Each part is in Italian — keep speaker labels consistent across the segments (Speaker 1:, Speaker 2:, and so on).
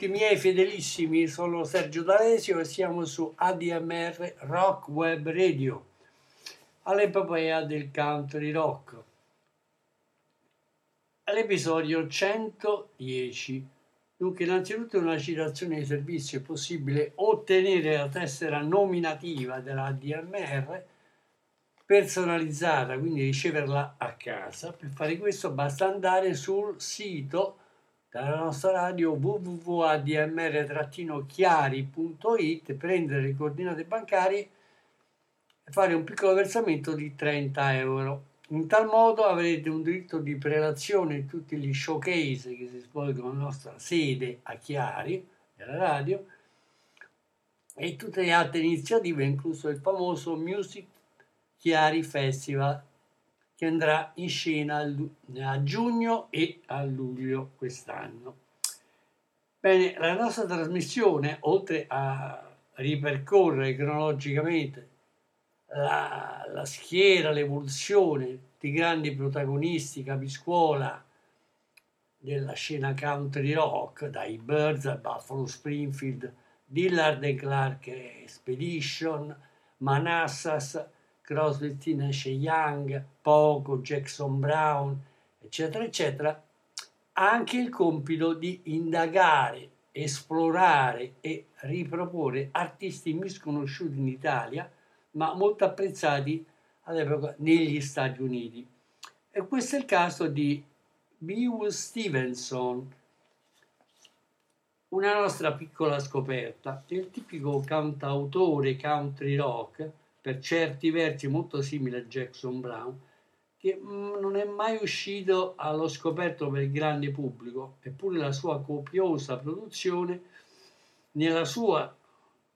Speaker 1: tutti i miei fedelissimi, sono Sergio D'Alesio e siamo su ADMR Rock Web Radio, all'epopea del country rock. All'episodio 110. Dunque, innanzitutto una citazione di servizio è possibile ottenere la tessera nominativa della ADMR personalizzata, quindi riceverla a casa. Per fare questo basta andare sul sito dalla nostra radio www.admr-chiari.it, prendere le coordinate bancarie e fare un piccolo versamento di 30 euro. In tal modo avrete un diritto di prelazione in tutti gli showcase che si svolgono nella nostra sede a Chiari, della radio, e tutte le altre iniziative, incluso il famoso Music Chiari Festival che andrà in scena a giugno e a luglio quest'anno. Bene, la nostra trasmissione, oltre a ripercorrere cronologicamente la, la schiera, l'evoluzione di grandi protagonisti capiscuola della scena country rock, dai Birds a Buffalo Springfield, Dillard e Clark Expedition, Manassas, Crosby, Nash Young, Poco, Jackson Brown, eccetera, eccetera, ha anche il compito di indagare, esplorare e riproporre artisti misconosciuti in Italia, ma molto apprezzati all'epoca negli Stati Uniti. E questo è il caso di Bew Stevenson, una nostra piccola scoperta, il tipico cantautore country rock, per certi versi molto simile a Jackson Brown, che mm, non è mai uscito allo scoperto per il grande pubblico, eppure la sua copiosa produzione, nella sua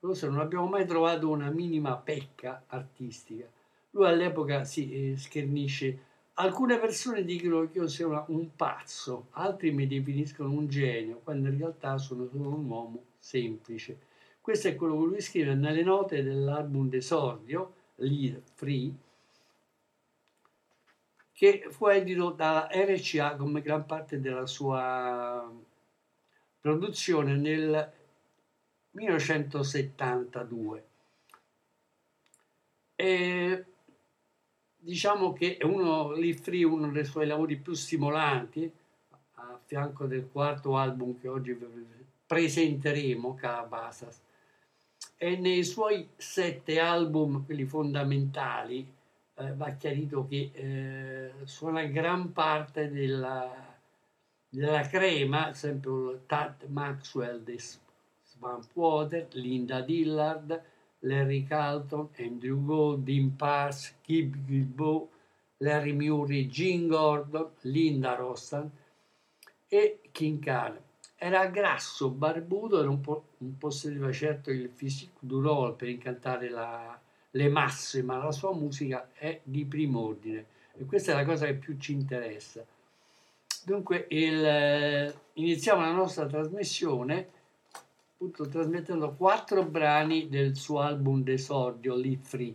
Speaker 1: non abbiamo mai trovato una minima pecca artistica. Lui all'epoca si eh, schernisce. Alcune persone dicono che io sia un pazzo, altri mi definiscono un genio, quando in realtà sono solo un uomo semplice. Questo è quello che lui scrive nelle note dell'album d'esordio, Lead Free, che fu edito dalla RCA come gran parte della sua produzione nel 1972. E diciamo che è uno, Free, uno dei suoi lavori più stimolanti, a fianco del quarto album che oggi presenteremo, Calabasas. E nei suoi sette album, quelli fondamentali, eh, va chiarito che eh, suona gran parte della, della crema, esempio Tad Maxwell di Swamp Water, Linda Dillard, Larry Carlton, Andrew Gold, Dean Parks, Kib Gilbo, Larry Murray, Gene Gordon, Linda Rostan e King Khan. Era grasso, barbuto e non, po- non possedeva certo il physique du role per incantare la, le masse, ma la sua musica è di primo ordine e questa è la cosa che più ci interessa. Dunque, il, iniziamo la nostra trasmissione appunto trasmettendo quattro brani del suo album d'esordio, Live Free.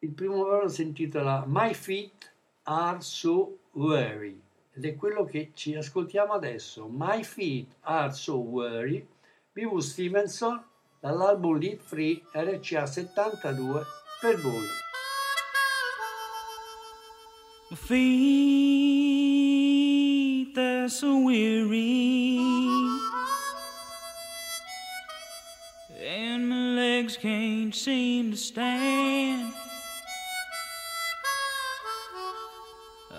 Speaker 1: Il primo brano si intitola My Feet Are So Weary ed è quello che ci ascoltiamo adesso. My Feet Are So Weary, Vivu Stevenson dall'album Live Free RCA 72 per voi.
Speaker 2: My feet, they're so weary. And my legs can't seem to stand.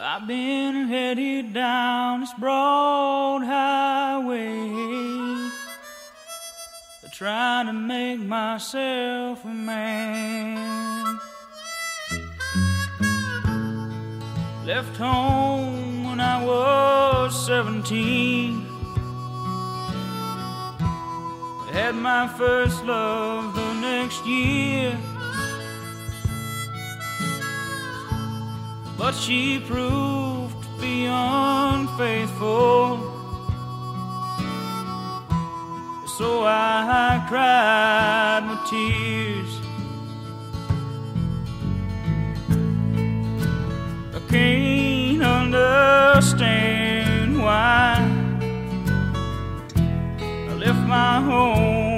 Speaker 2: I've been headed down this broad highway, trying to make myself a man. Left home when I was 17. Had my first love the next year. But she proved to be unfaithful. So I cried my tears. I can't understand why I left my home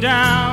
Speaker 2: down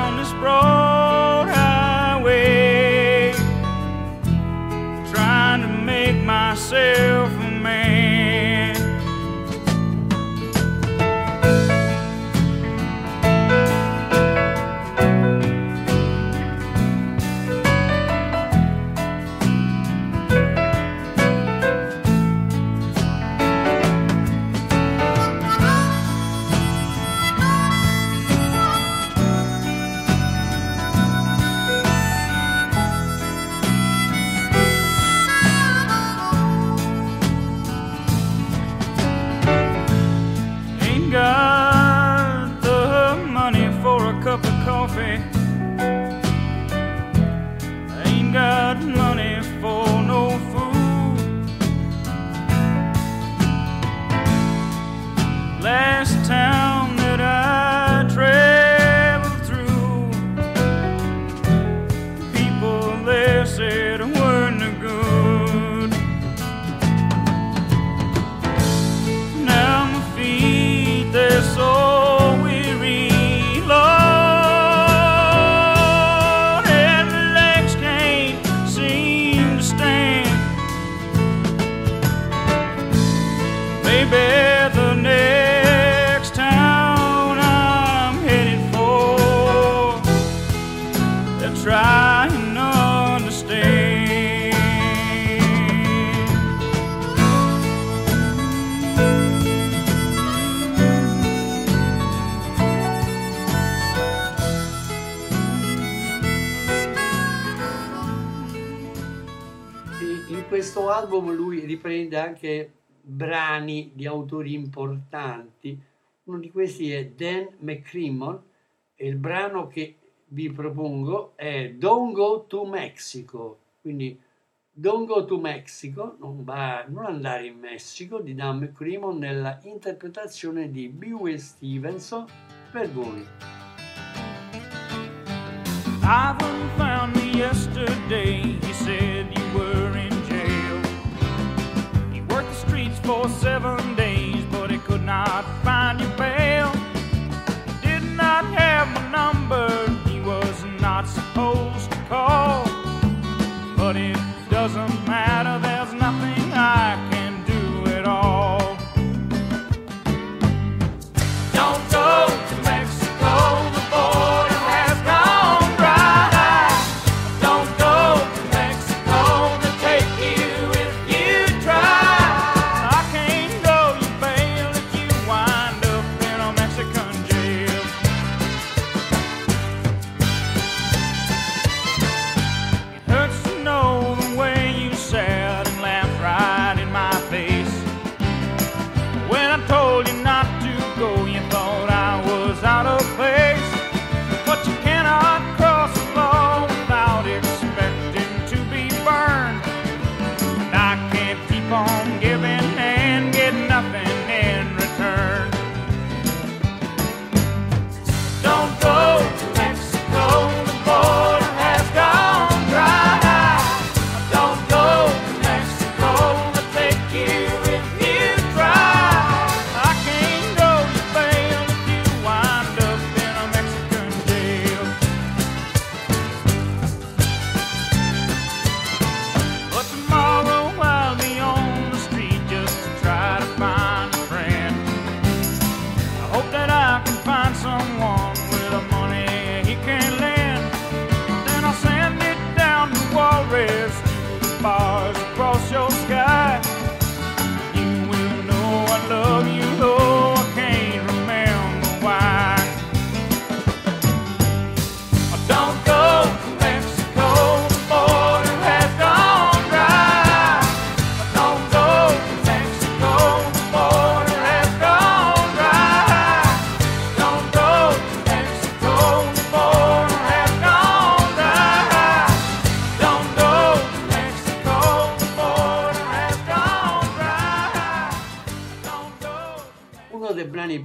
Speaker 1: lui riprende anche brani di autori importanti. Uno di questi è Dan McCrimmon e il brano che vi propongo è Don't Go to Mexico. Quindi Don't Go to Mexico, non, va- non andare in Messico, di Dan McCrimmon nella interpretazione di B. Will Stevenson per voi.
Speaker 2: Ivan found me yesterday. He said you were in for seven days,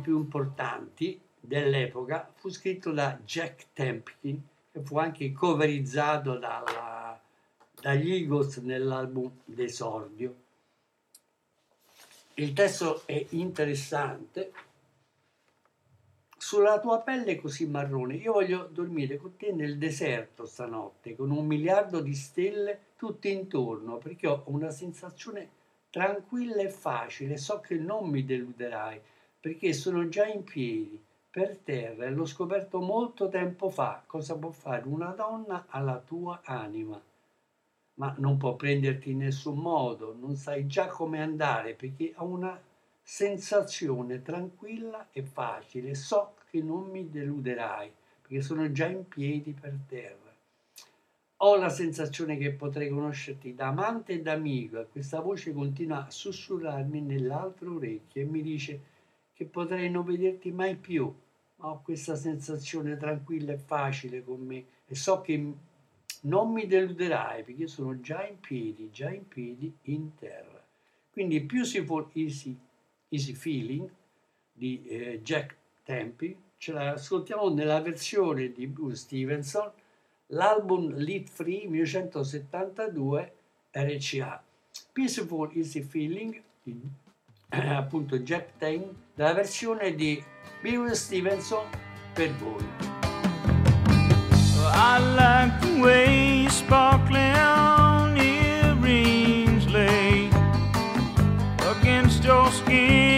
Speaker 1: più importanti dell'epoca fu scritto da Jack Tempkin e fu anche coverizzato dalla- dagli Eagles nell'album d'esordio. Il testo è interessante. Sulla tua pelle così marrone, io voglio dormire con te nel deserto stanotte, con un miliardo di stelle tutte intorno, perché ho una sensazione tranquilla e facile, so che non mi deluderai, perché sono già in piedi, per terra, e l'ho scoperto molto tempo fa, cosa può fare una donna alla tua anima? Ma non può prenderti in nessun modo, non sai già come andare perché ha una sensazione tranquilla e facile, so che non mi deluderai perché sono già in piedi per terra. Ho la sensazione che potrei conoscerti da amante e da amico e questa voce continua a sussurrarmi nell'altro orecchio e mi dice che potrei non vederti mai più, ma ho questa sensazione tranquilla e facile con me e so che non mi deluderai perché sono già in piedi, già in piedi in terra. Quindi Beautiful Easy, Easy Feeling di eh, Jack Tempi, ce la ascoltiamo nella versione di Bruce Stevenson, l'album Lead Free 1972 RCA. Peaceful Easy Feeling di appunto Jack Tempi, nella versione di Bruce Stevenson per voi.
Speaker 2: I like the way sparkling earrings lay against your skin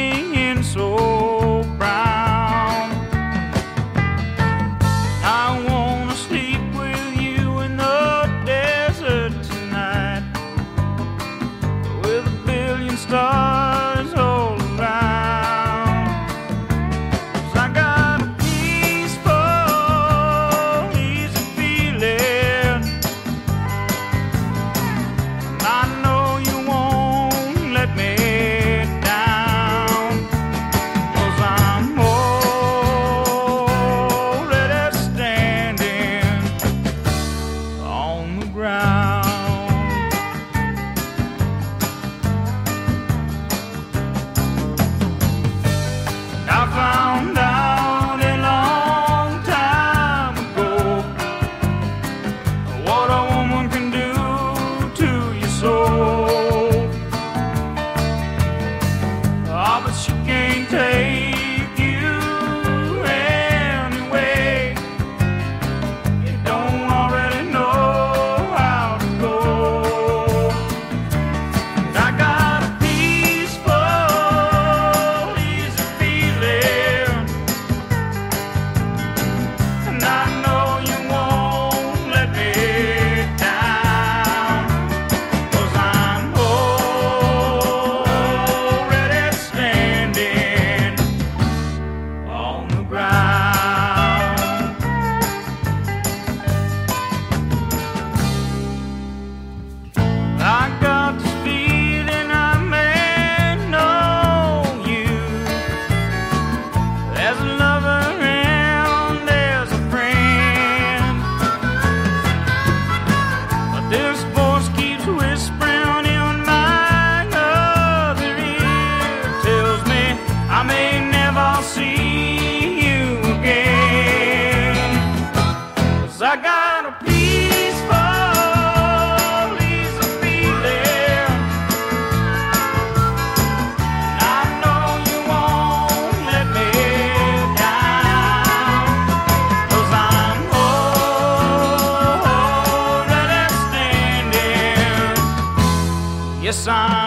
Speaker 1: sun.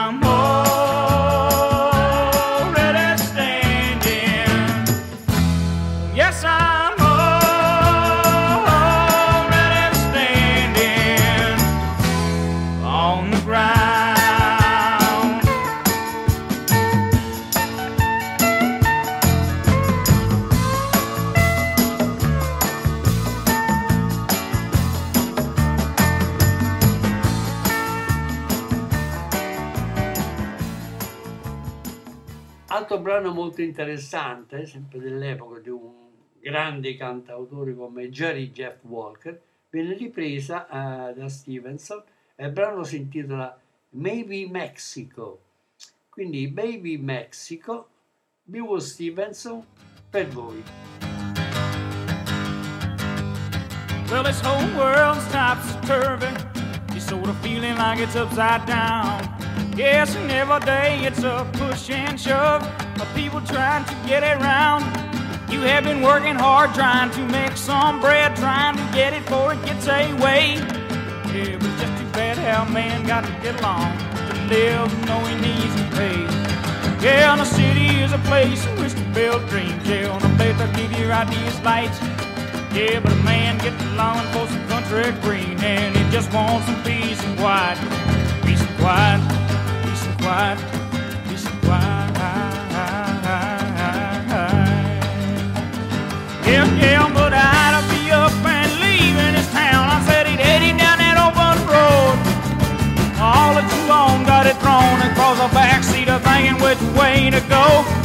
Speaker 1: Brano molto interessante, sempre dell'epoca di un grande cantautore come Jerry Jeff Walker, viene ripresa eh, da Stevenson e il brano si intitola Maybe Mexico. Quindi Baby Mexico Bill Stevenson per voi.
Speaker 2: Well, this whole world's topsy-turvy. You're sort of feeling like it's upside down. Yes, and every day it's a push and shove of people trying to get it round. You have been working hard trying to make some bread, trying to get it before it gets away. But it's just too bad how man got to get along to live knowing he needs to pay. Yeah, and the city is a place in which to build dreams. Yeah, and a place to give your ideas light. Yeah, but a man gets along for some country green and he just wants some peace and quiet. Peace and quiet, Yeah, yeah, but I'd be up and leaving this town. I said down that road. All got it thrown across the backseat of thinking which way to go.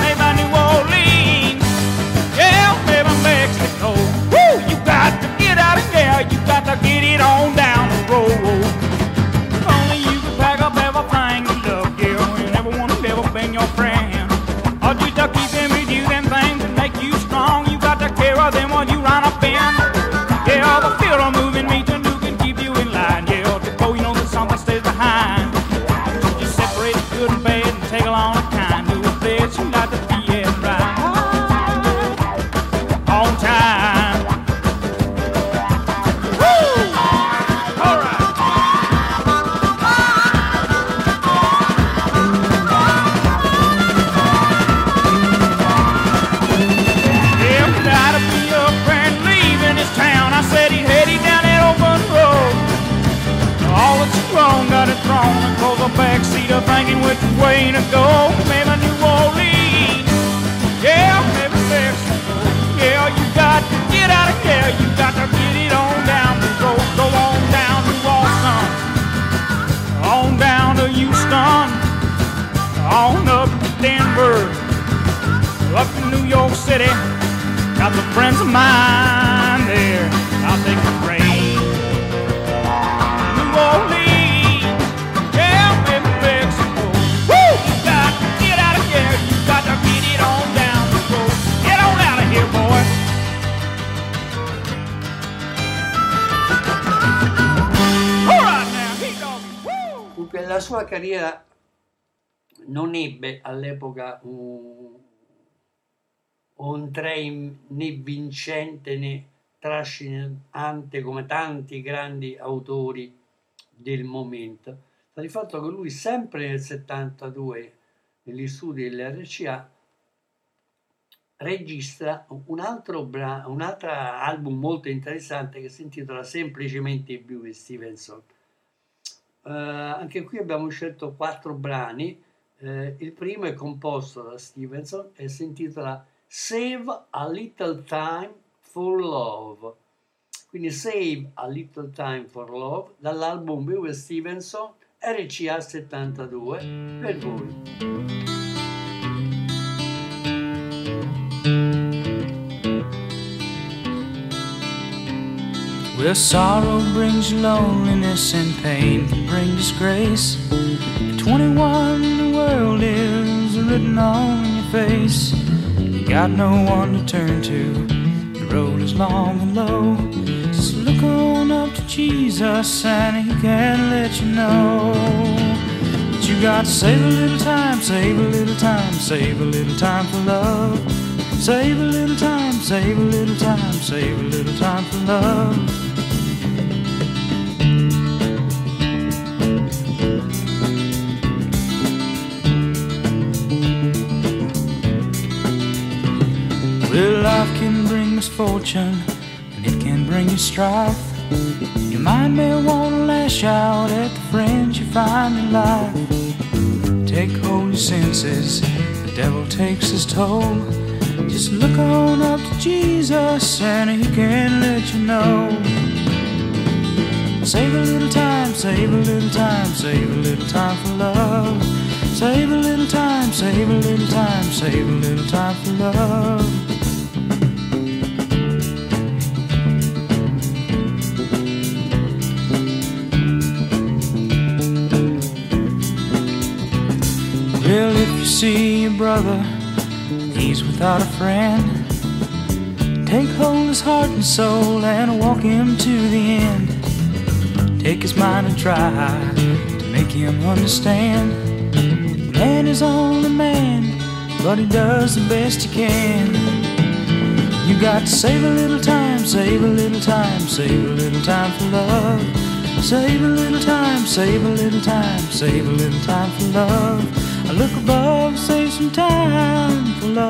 Speaker 2: New York City. Got some friends of mine there. I'll take the train. New Orleans, yeah, maybe Mexico. Woo! You got to get out of here. You got to get it on down the road. Get on out of here, boy. All right now, keep talking. Woo!
Speaker 1: Dunque, la sua carriera non ebbe all'epoca un, un train né vincente né trascinante come tanti grandi autori del momento. Sta di fatto che lui sempre nel 72 negli studi dell'RCA registra un altro, bra- un altro album molto interessante che si intitola semplicemente Bill Stevenson. Eh, anche qui abbiamo scelto quattro brani. Eh, il primo è composto da Stevenson e si intitola Save a Little Time for Love. Quindi Save a Little Time for Love dall'album Bill Stevenson RCA 72 per voi.
Speaker 3: Well, sorrow brings loneliness and pain can bring disgrace. At 21, the world is written on your face. Got no one to turn to. The road is long and low. Just look on up to Jesus and He can let you know. But you got to save a little time, save a little time, save a little time for love. Save a little time, save a little time, save a little time for love. Well, life can bring misfortune, and it can bring you strife. Your mind may want to lash out at the friends you find in life. Take hold your senses, the devil takes his toll. Just look on up to Jesus, and he can let you know. Save a little time, save a little time, save a little time for love. Save a little time, save a little time, save a little time for love. See your brother,
Speaker 2: he's without a friend. Take hold his heart and soul and walk him to the end. Take his mind and try to make him understand. Man is only man, but he does the best he can. You got to save a little time, save a little time, save a little time for love. Save a little time, save a little time, save a little time for love. Look above, save some time for love.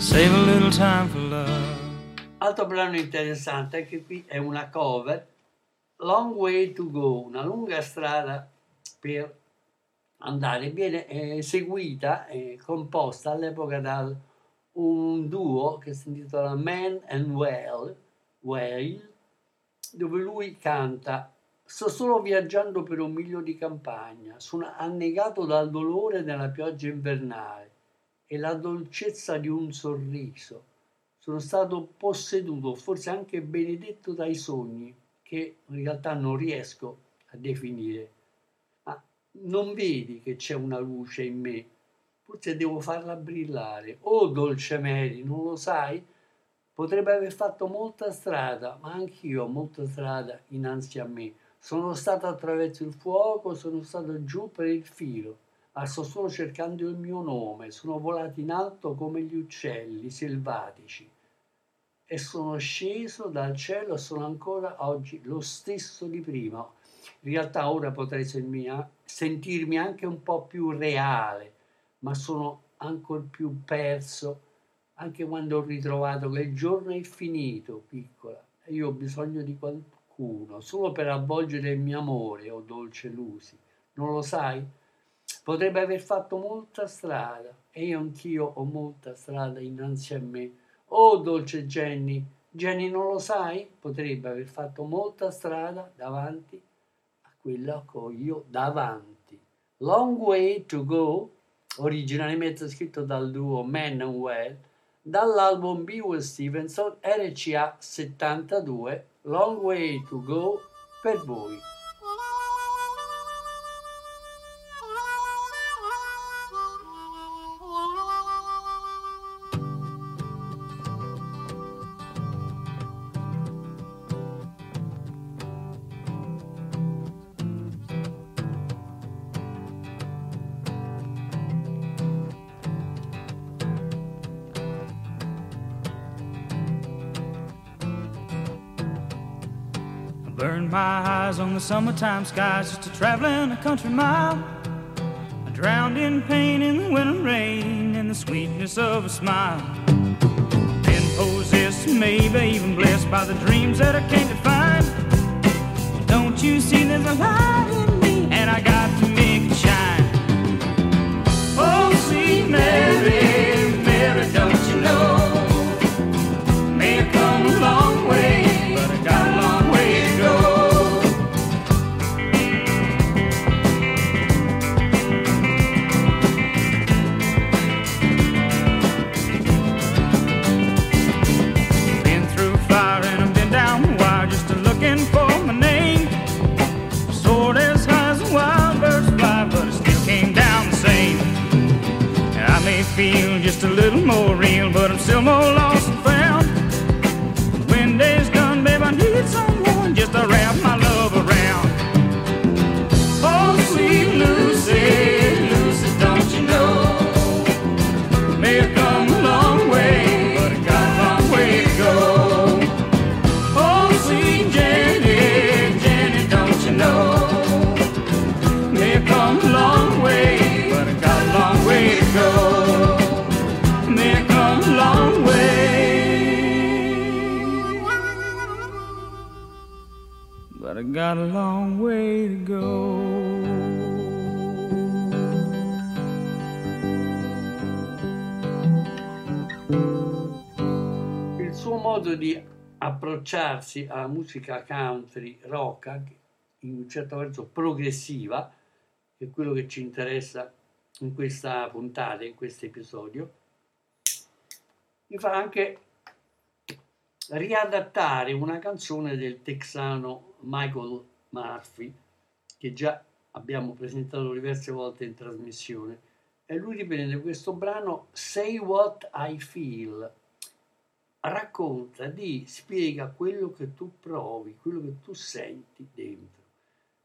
Speaker 2: Save a little time for love.
Speaker 1: Altro brano interessante, anche qui è una cover, Long Way to Go, una lunga strada per andare, viene eh, eseguita e composta all'epoca da un duo che si intitola Man and Well, Whale, dove lui canta Sto solo viaggiando per un miglio di campagna, sono annegato dal dolore nella pioggia invernale e la dolcezza di un sorriso. Sono stato posseduto, forse anche benedetto dai sogni, che in realtà non riesco a definire. Ma non vedi che c'è una luce in me? Forse devo farla brillare. Oh, dolce Mary, non lo sai? Potrebbe aver fatto molta strada, ma anch'io ho molta strada innanzi a me. Sono stato attraverso il fuoco, sono stato giù per il filo, sto solo cercando il mio nome. Sono volato in alto come gli uccelli selvatici e sono sceso dal cielo e sono ancora oggi lo stesso di prima. In realtà ora potrei sentirmi- sentirmi anche un po' più reale, ma sono ancora più perso anche quando ho ritrovato che il giorno è finito, piccola, e io ho bisogno di qualcuno, solo per avvolgere il mio amore, o dolce Lucy. Non lo sai? Potrebbe aver fatto molta strada, e io anch'io ho molta strada innanzi a me. Oh, dolce Jenny, Jenny non lo sai? Potrebbe aver fatto molta strada davanti a quella che ho io davanti. Long Way to Go, originariamente scritto dal duo Man and Well, dall'album B. Will Stevenson RCA 72, Long Way to Go Pet voi.
Speaker 2: Summertime skies just a traveling a country mile. I drowned in pain in the winter rain and the sweetness of a smile. Been possessed, maybe even blessed by the dreams that I can't define. Don't you see there's a light feel just a little more real, but I'm still more lost got a long way to go.
Speaker 1: Il suo modo di approcciarsi alla musica country rock, in un certo verso progressiva, che è quello che ci interessa in questa puntata, in questo episodio, mi fa anche riadattare una canzone del texano Michael Murphy, che già abbiamo presentato diverse volte in trasmissione, e lui riprende questo brano Say What I Feel. Racconta, di, spiega quello che tu provi, quello che tu senti dentro.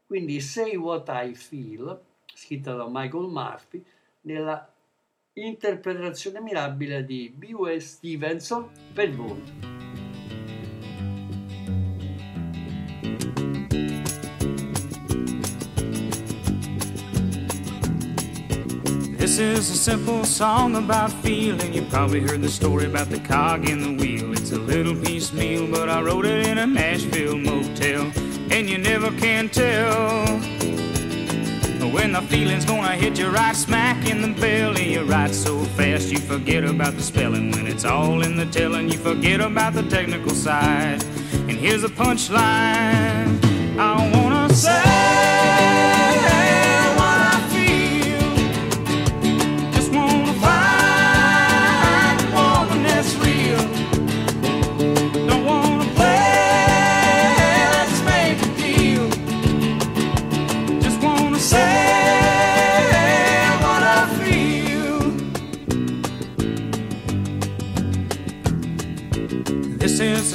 Speaker 1: Quindi Say What I Feel, scritta da Michael Murphy, nella interpretazione mirabile di B.W. Stevenson per voi.
Speaker 2: This is a simple song about feeling. You probably heard the story about the cog in the wheel. It's a little piecemeal, but I wrote it in a Nashville motel. And you never can tell when the feeling's gonna hit you right smack in the belly. You write so fast you forget about the spelling. When it's all in the telling, you forget about the technical side. And here's a punchline I wanna say.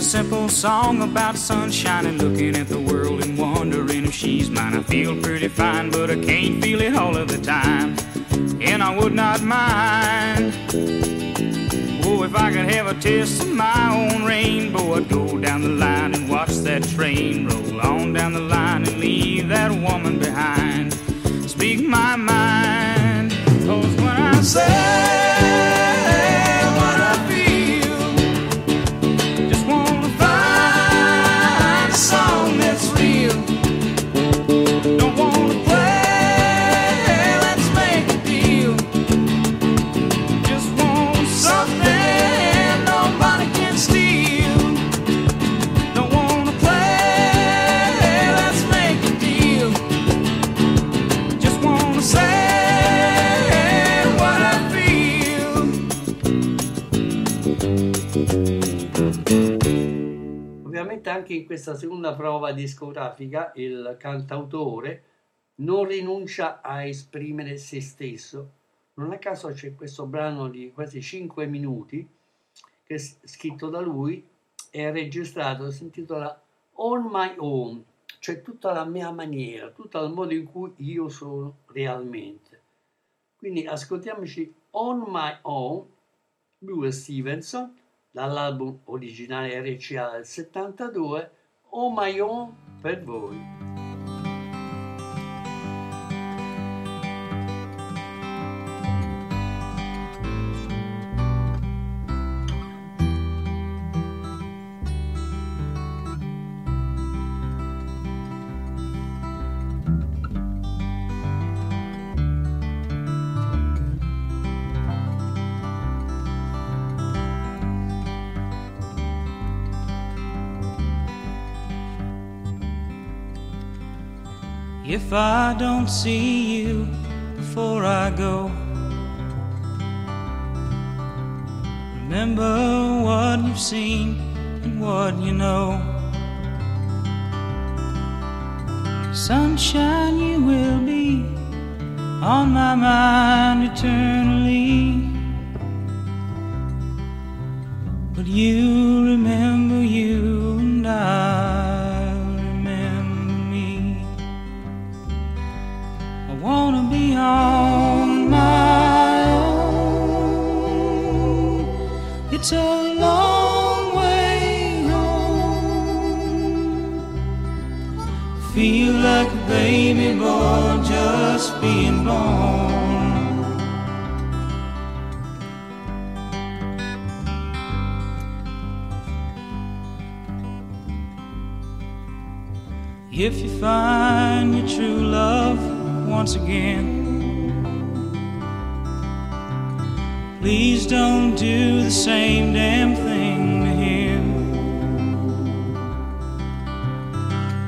Speaker 2: Simple song about sunshine and looking at the world and wondering if she's mine. I feel pretty fine, but I can't feel it all of the time. And I would not mind. Oh, if I could have a taste of my own rainbow, I'd go down the line and watch that train roll on down the line and leave that woman behind. Speak my mind, cause when I say
Speaker 1: anche in questa seconda prova discografica il cantautore non rinuncia a esprimere se stesso. Non a caso c'è questo brano di quasi 5 minuti che è scritto da lui e registrato, si intitola On My Own, cioè tutta la mia maniera, tutto il modo in cui io sono realmente. Quindi ascoltiamoci On My Own, Bruce Stevenson, dall'album originale RCA del 72, On My per voi.
Speaker 2: If I don't see you before I go, remember what you've seen and what you know. Sunshine, you will be on my mind eternally. But you being born. If you find your true love once again, please don't do the same damn thing to him.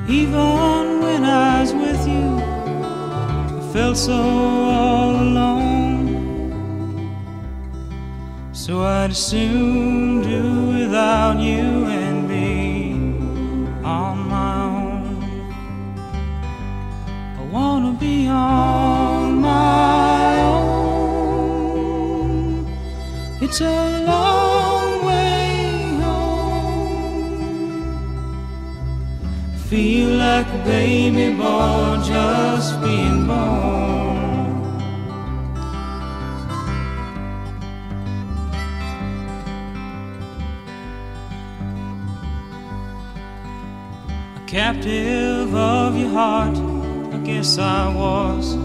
Speaker 2: Even when I was with you, felt so all alone. So I'd soon do without you and be on my own. I wanna be on my own. It's a Feel like a baby boy just being born. A captive of your heart, I guess I was.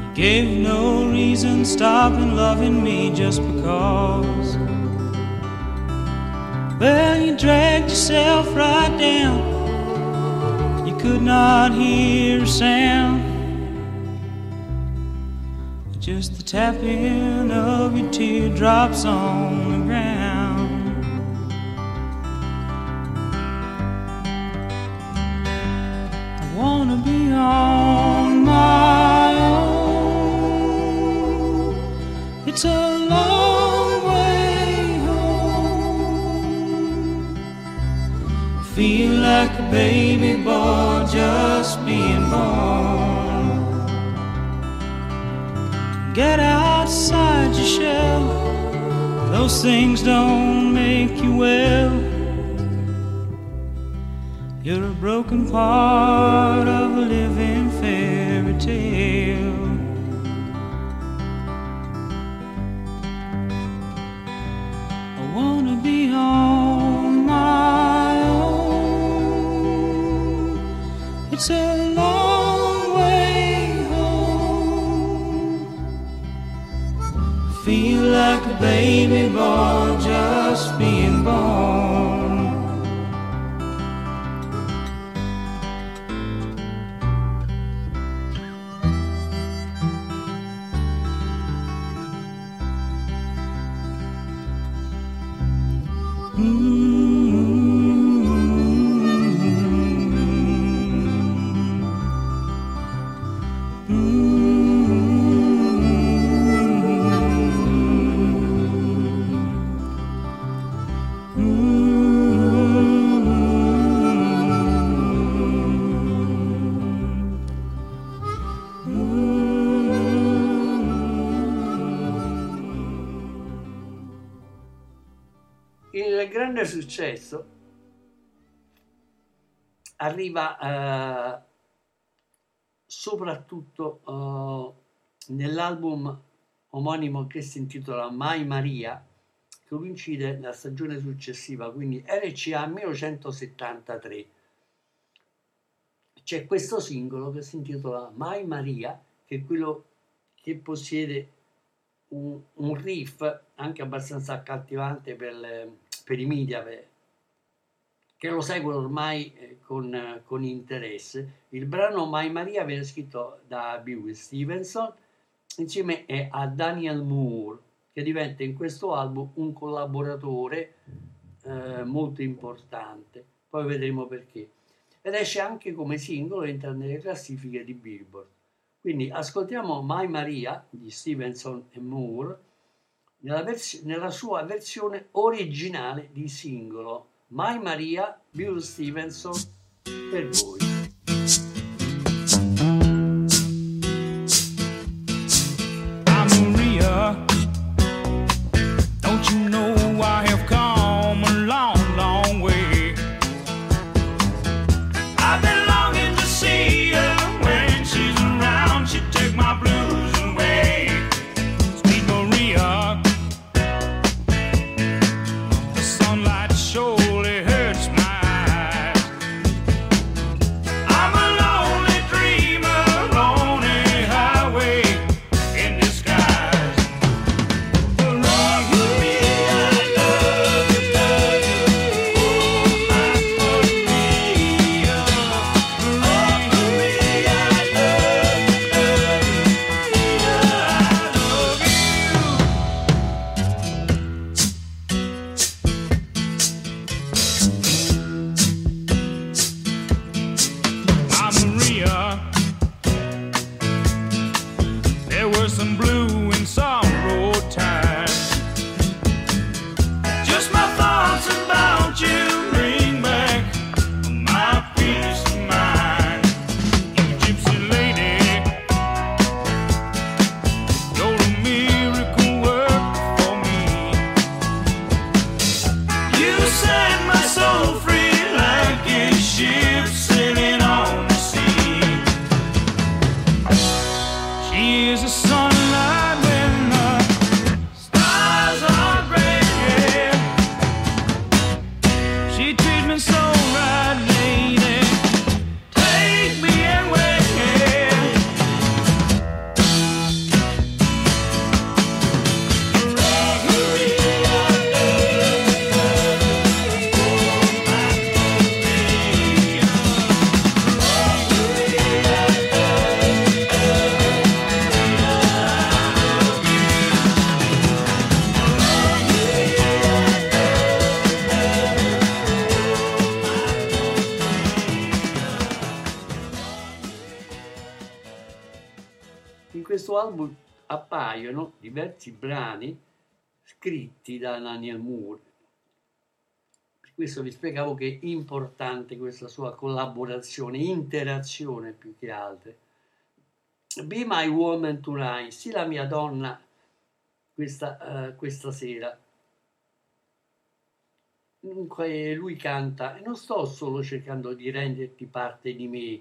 Speaker 2: You gave no reason stopping loving me just because. Well, you dragged yourself right down. You could not hear a sound. Just the tapping of your teardrops on the ground. Like a baby boy just being born. Get outside your shell. Those things don't make you well. You're a broken part of a living fairy tale. Baby boy just being born.
Speaker 1: Grande successo arriva eh, soprattutto eh, nell'album omonimo che si intitola Mai Maria, che coincide la stagione successiva, quindi RCA 1973. C'è questo singolo che si intitola Mai Maria, che è quello che possiede un, un riff anche abbastanza accattivante per, le- per i media che lo seguono ormai eh, con, con interesse. Il brano Mai Maria viene scritto da Bill Stevenson insieme a Daniel Moore, che diventa in questo album un collaboratore eh, molto importante. Poi vedremo perché. Ed esce anche come singolo e entra nelle classifiche di Billboard. Quindi ascoltiamo Mai Maria di Stevenson e Moore nella, vers- nella sua versione originale di singolo. Mai Maria, Bill Stevenson per voi. Questo album appaiono diversi brani scritti da Daniel Moore. Per questo vi spiegavo che è importante questa sua collaborazione, interazione più che altre. Be My Woman Tonight, sì la mia donna questa, eh, questa sera. Dunque lui canta e non sto solo cercando di renderti parte di me,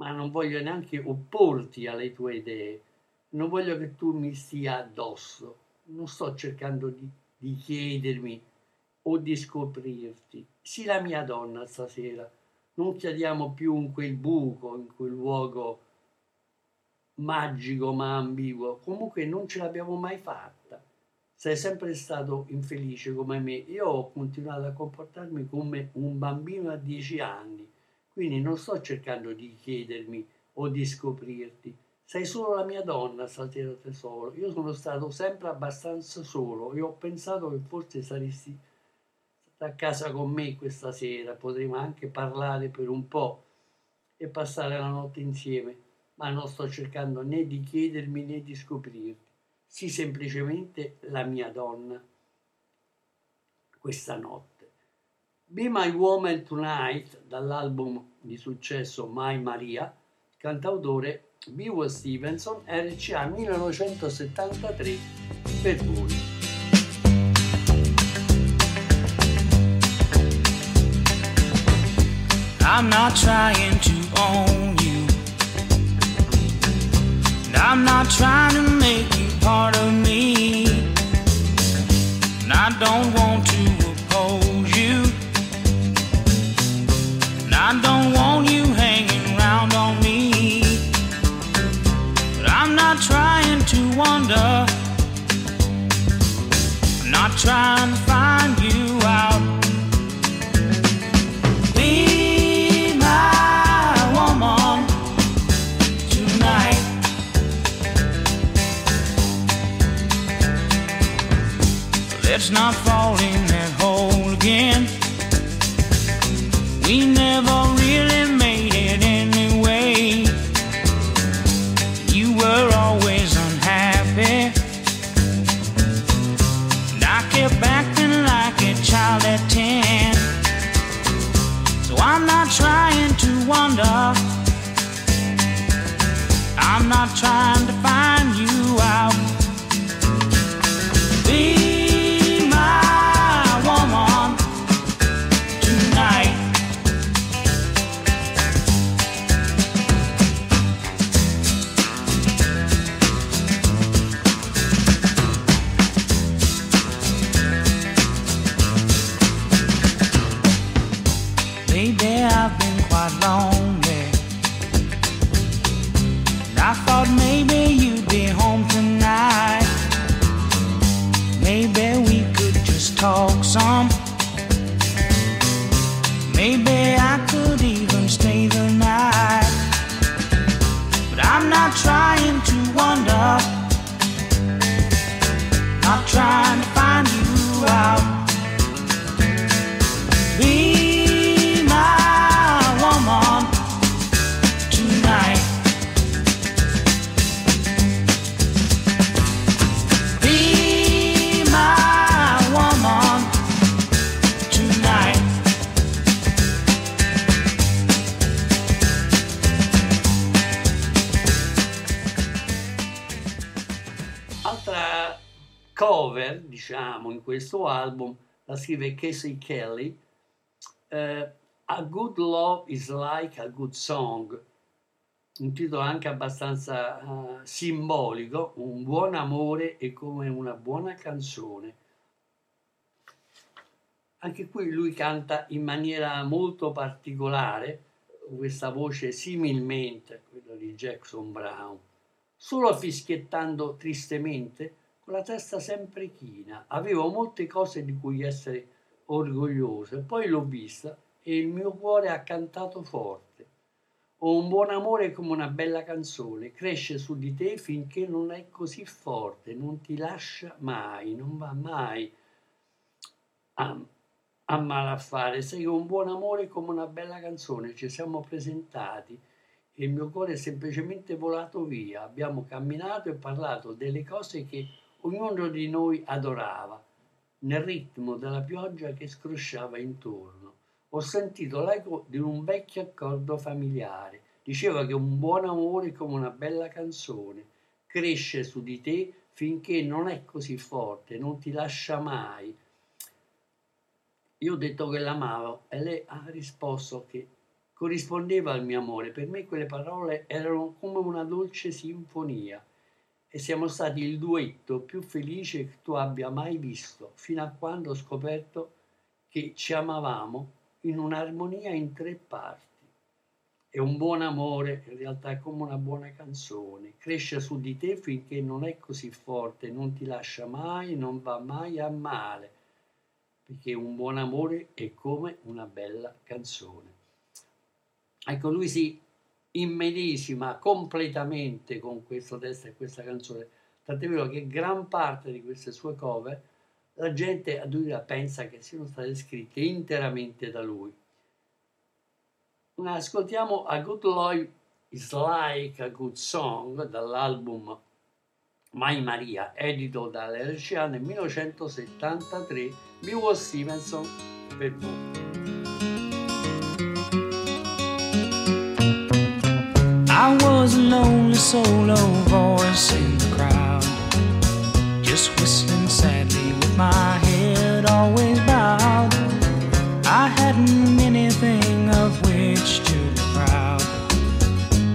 Speaker 1: ma non voglio neanche opporti alle tue idee, non voglio che tu mi stia addosso, non sto cercando di, di chiedermi o di scoprirti. Sii la mia donna stasera, non chiediamo più in quel buco, in quel luogo magico ma ambiguo, comunque non ce l'abbiamo mai fatta. Sei sempre stato infelice come me. Io ho continuato a comportarmi come un bambino a dieci anni, quindi non sto cercando di chiedermi o di scoprirti. Sei solo la mia donna stasera tesoro. Io sono stato sempre abbastanza solo e ho pensato che forse saresti a casa con me questa sera, potremmo anche parlare per un po' e passare la notte insieme ma non sto cercando né di chiedermi né di scoprirti. Sii semplicemente la mia donna questa notte. Be My Woman Tonight, dall'album di successo My Maria, cantautore Bill Stevenson, RCA 1973, per voi.
Speaker 2: I'm not trying to own you. And I'm not trying to make you part of me. And I don't want Not. In
Speaker 1: questo album la scrive Casey Kelly. eh, a Good Love is Like a Good Song, un titolo anche abbastanza eh, simbolico, un buon amore è come una buona canzone. Anche qui lui canta in maniera molto particolare, questa voce similmente a quella di Jackson Brown, solo fischiettando tristemente, la testa sempre china. Avevo molte cose di cui essere orgoglioso e poi l'ho vista e il mio cuore ha cantato forte. Ho un buon amore come una bella canzone, cresce su di te finché non è così forte, non ti lascia mai, non va mai a, a malaffare. Sei un buon amore come una bella canzone, ci siamo presentati e il mio cuore è semplicemente volato via. Abbiamo camminato e parlato delle cose che ognuno di noi adorava, nel ritmo della pioggia che scrosciava intorno. Ho sentito l'eco di un vecchio accordo familiare. Diceva che un buon amore è come una bella canzone, cresce su di te finché non è così forte, non ti lascia mai. Io ho detto che l'amavo e lei ha risposto che corrispondeva al mio amore. Per me quelle parole erano come una dolce sinfonia e siamo stati il duetto più felice che tu abbia mai visto, fino a quando ho scoperto che ci amavamo in un'armonia in tre parti. E un buon amore in realtà è come una buona canzone, cresce su di te finché non è così forte, non ti lascia mai, non va mai a male, perché un buon amore è come una bella canzone. Ecco, lui si immedesima completamente con questo testo e questa canzone, tant'è vero che gran parte di queste sue cover la gente addirittura pensa che siano state scritte interamente da lui. Ascoltiamo A Good Life is Like a Good Song dall'album Mai Maria, edito dall'RCA nel 1973, Bill Stevenson per voi.
Speaker 2: I was a lonely solo voice in the crowd, just whistling sadly with my head always bowed. I hadn't anything of which to be proud,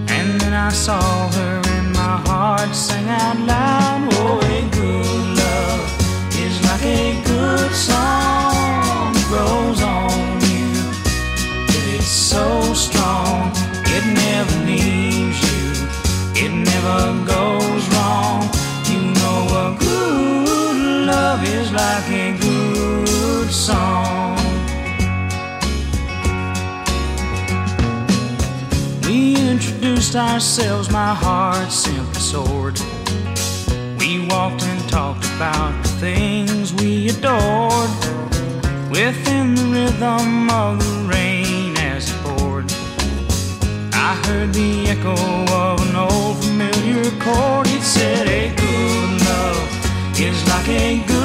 Speaker 2: and then I saw her and my heart sang out loud. Ourselves, my heart simply soared. We walked and talked about the things we adored within the rhythm of the rain as it poured. I heard the echo of an old familiar chord. It said, A good love is like a good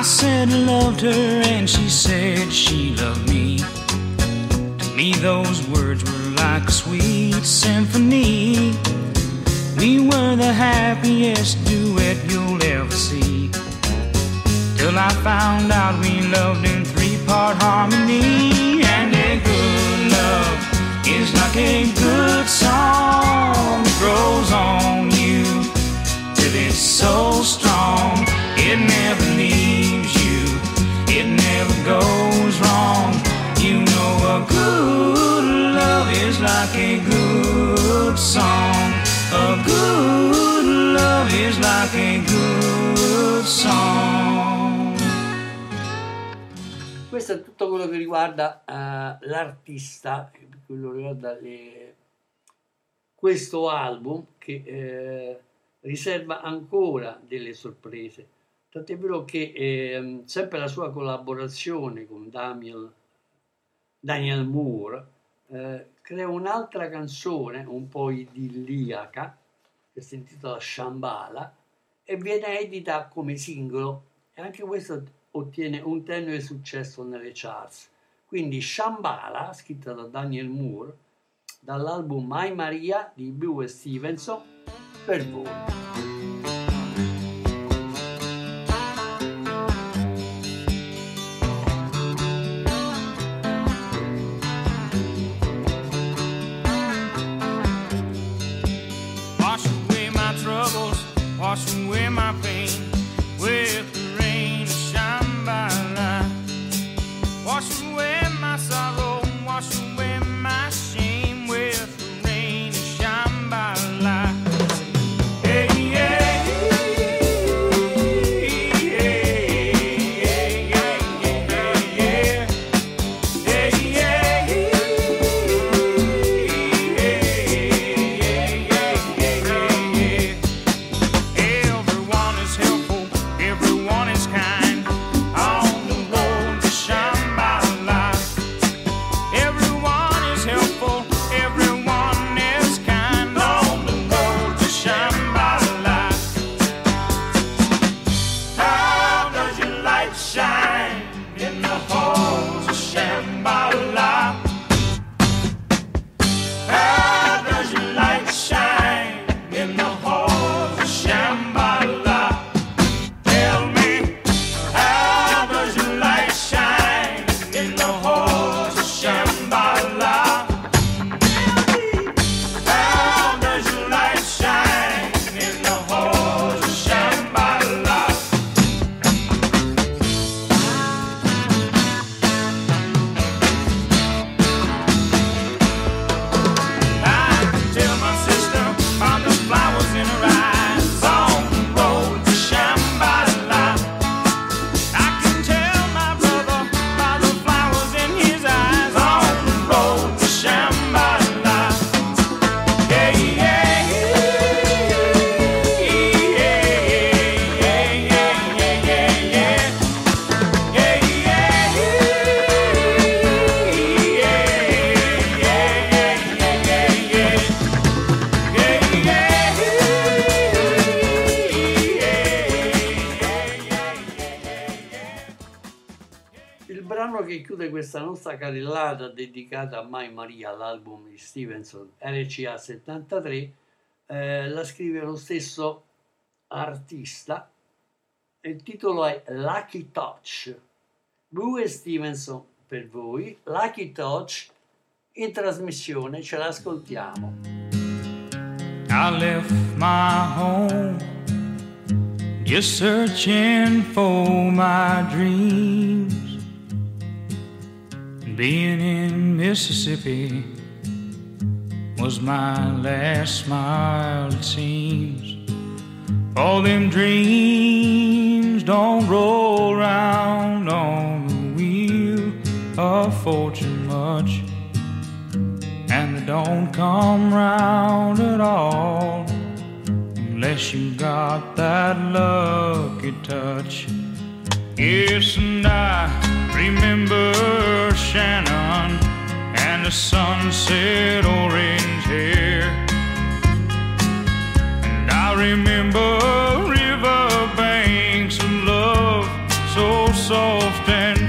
Speaker 2: I said I loved her and she said she loved me. To me, those words were like a sweet symphony. We were the happiest duet you'll ever see. Till I found out we loved in three part harmony. And a good love is like a good song, it grows on you till it's so strong. It never leaves goes wrong. You know a good love is like a good song. A good love is like a good song.
Speaker 1: Questo è tutto quello che riguarda eh, l'artista, quello che riguarda le- questo album che eh, riserva ancora delle sorprese. Tant'è vero che ehm, sempre la sua collaborazione con Daniel, Daniel Moore eh, crea un'altra canzone un po' idilliaca che si intitola Shambhala e viene edita come singolo e anche questo ottiene un tenue successo nelle charts. Quindi Shambhala, scritta da Daniel Moore, dall'album My Maria di Bill Stevenson, per voi. Questa nostra carrellata dedicata a Mai Maria, l'album di Stevenson RCA 73, eh, la scrive lo stesso artista. Il titolo è Lucky Touch. Blue Stevenson per voi. Lucky Touch in trasmissione, ce l'ascoltiamo.
Speaker 2: I left my home just searching for my dreams. Being in Mississippi was my last smile, it seems. All them dreams don't roll round on the wheel of fortune much and they don't come round at all unless you got that lucky touch. Yes, and I remember Shannon and the sunset orange hair, and I remember river banks of love so soft and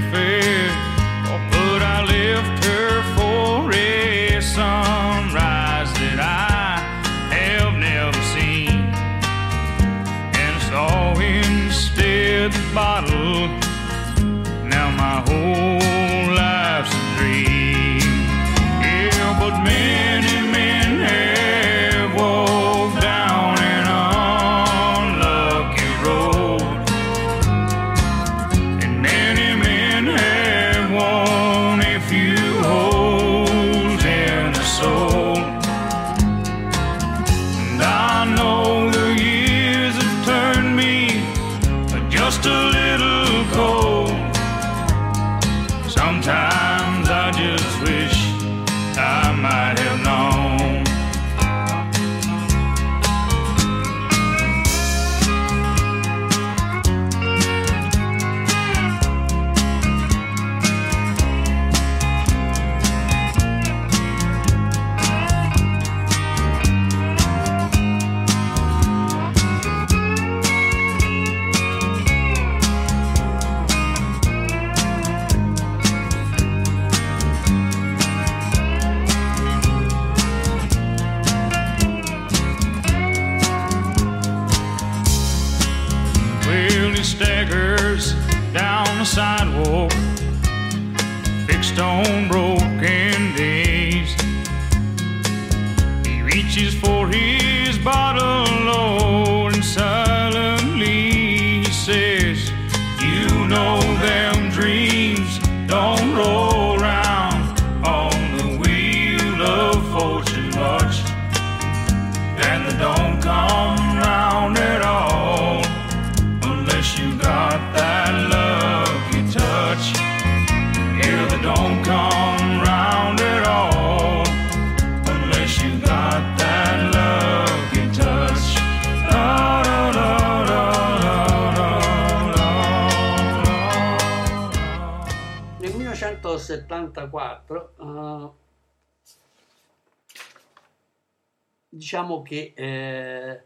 Speaker 1: che eh,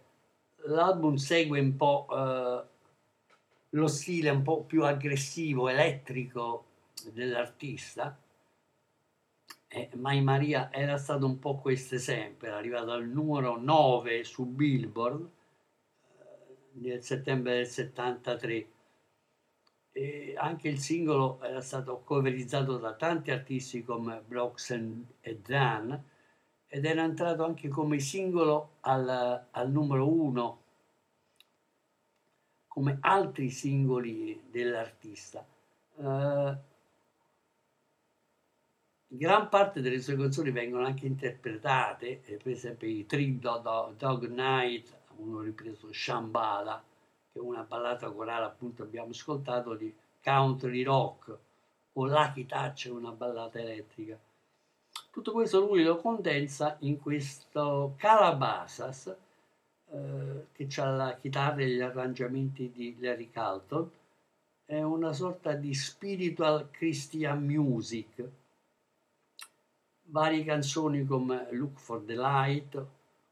Speaker 1: l'album segue un po' eh, lo stile un po' più aggressivo, elettrico dell'artista. E Mai Maria era stato un po' questo esempio, era arrivato al numero 9 su Billboard eh, nel settembre del 73 e anche il singolo era stato coverizzato da tanti artisti come Broxen e Dan ed era entrato anche come singolo al, al numero uno come altri singoli dell'artista. Eh, gran parte delle sue canzoni vengono anche interpretate, eh, per esempio i Three Dog, Dog Night, uno ripreso Shambhala, che è una ballata corale appunto abbiamo ascoltato di country rock, o Lucky Touch, una ballata elettrica. Tutto questo lui lo condensa in questo Calabasas, eh, che ha la chitarra e gli arrangiamenti di Larry Carlton, è una sorta di spiritual Christian music. Varie canzoni come Look for the Light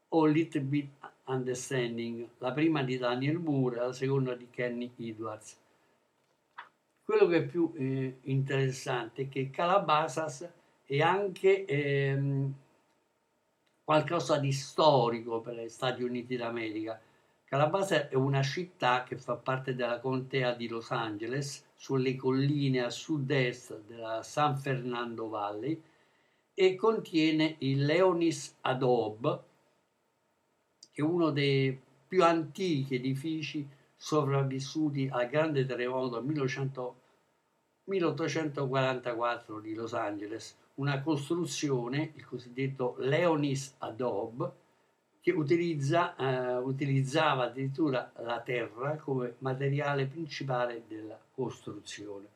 Speaker 1: o Little Bit Understanding, la prima di Daniel Moore, la seconda di Kenny Edwards. Quello che è più eh, interessante è che Calabasas è anche ehm, qualcosa di storico per gli Stati Uniti d'America. Calabasas è una città che fa parte della contea di Los Angeles, sulle colline a sud-est della San Fernando Valley e contiene il Leonis Adobe, che è uno dei più antichi edifici sopravvissuti al grande terremoto 1900 1844 di Los Angeles, una costruzione, il cosiddetto Leonis Adobe, che utilizza, eh, utilizzava addirittura la terra come materiale principale della costruzione.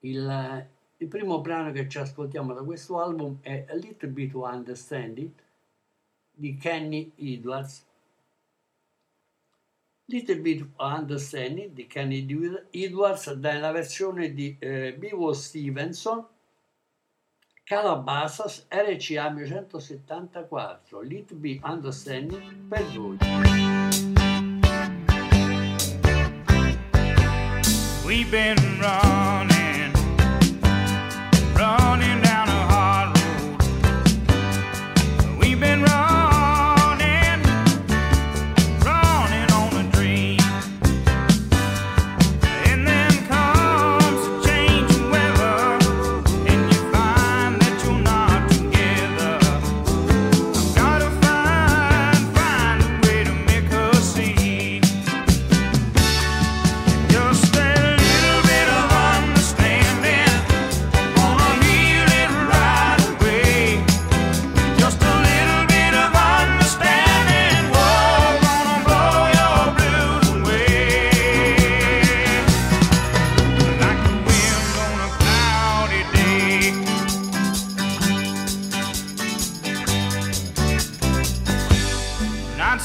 Speaker 1: Il, il primo brano che ci ascoltiamo da questo album è A Little Bit to Understand It di Kenny Edwards. Little Bit to Understand It di Kenny Edwards nella versione di eh, Bivo Stevenson Calabasas RCA 174 Little Bit Understanding per voi.
Speaker 2: We've been running,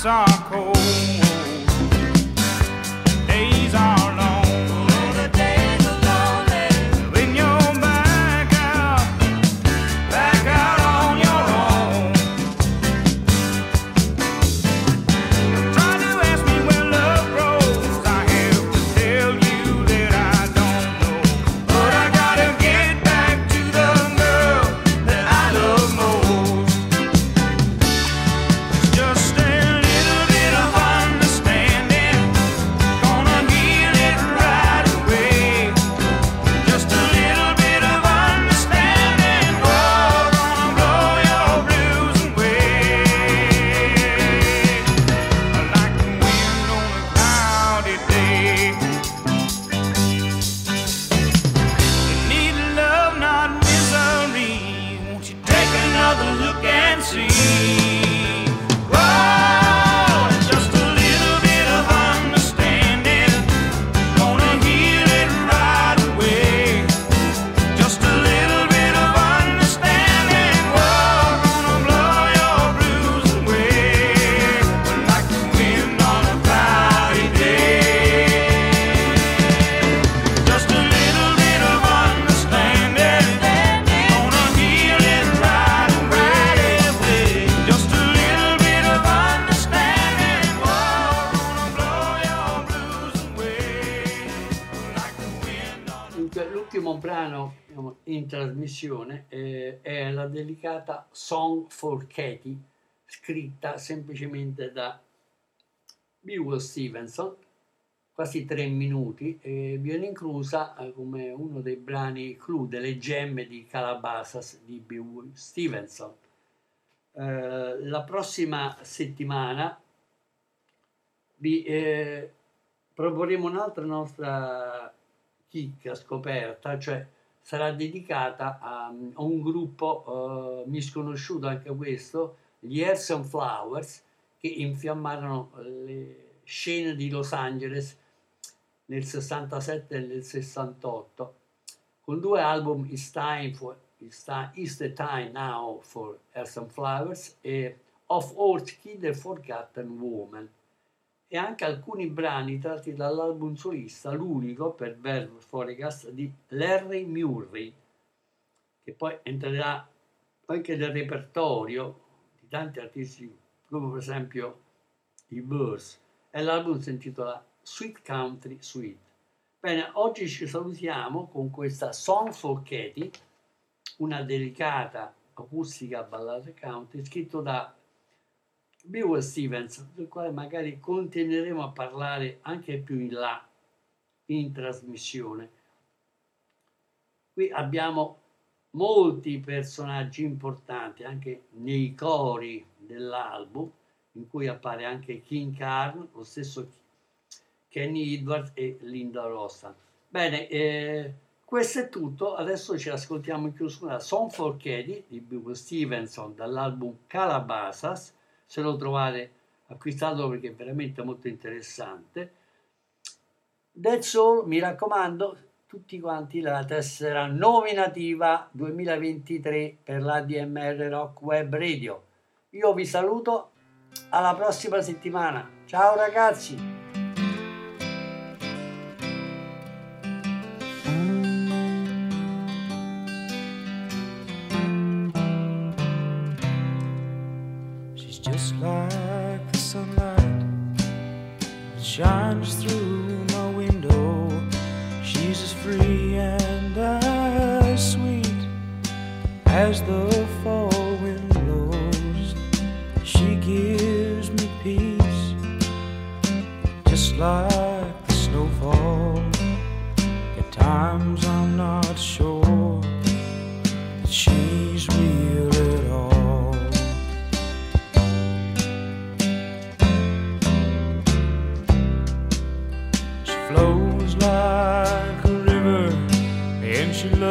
Speaker 1: song. Scritta semplicemente da Bill Stevenson, quasi tre minuti, e viene inclusa eh, come uno dei brani clou, delle gemme di Calabasas di Bill Stevenson. Eh, la prossima settimana vi eh, proporremo un'altra nostra chicca scoperta, cioè sarà dedicata a, a un gruppo eh, misconosciuto anche questo, gli and Flowers, che infiammarono le scene di Los Angeles nel 67 e nel 68 con due album It's Time for It's, Ti- It's the Time Now for and Flowers e Of Orchid the Forgotten Woman. E anche alcuni brani tratti dall'album solista, l'unico per Verve Forecast di Larry Murray, che poi entrerà anche nel repertorio tanti artisti, come per esempio i Birds, e l'album si intitola Sweet Country Sweet. Bene, oggi ci salutiamo con questa Song for Katie, una delicata acustica ballata country scritto da Bill Stevens, del quale magari continueremo a parlare anche più in là in trasmissione. Qui abbiamo molti personaggi importanti anche nei cori dell'album, in cui appare anche King Carn, lo stesso Kenny Edwards e Linda Rossa. Bene, eh, questo è tutto. Adesso ci ascoltiamo in chiusura Song for Katie di Bill Stevenson dall'album Calabasas. Se lo trovate, acquistatelo perché è veramente molto interessante. Dead Soul, mi raccomando, tutti quanti la tessera nominativa 2023 per l'ADMR Rock Web Radio. Io vi saluto, alla prossima settimana. Ciao ragazzi!
Speaker 2: she loved.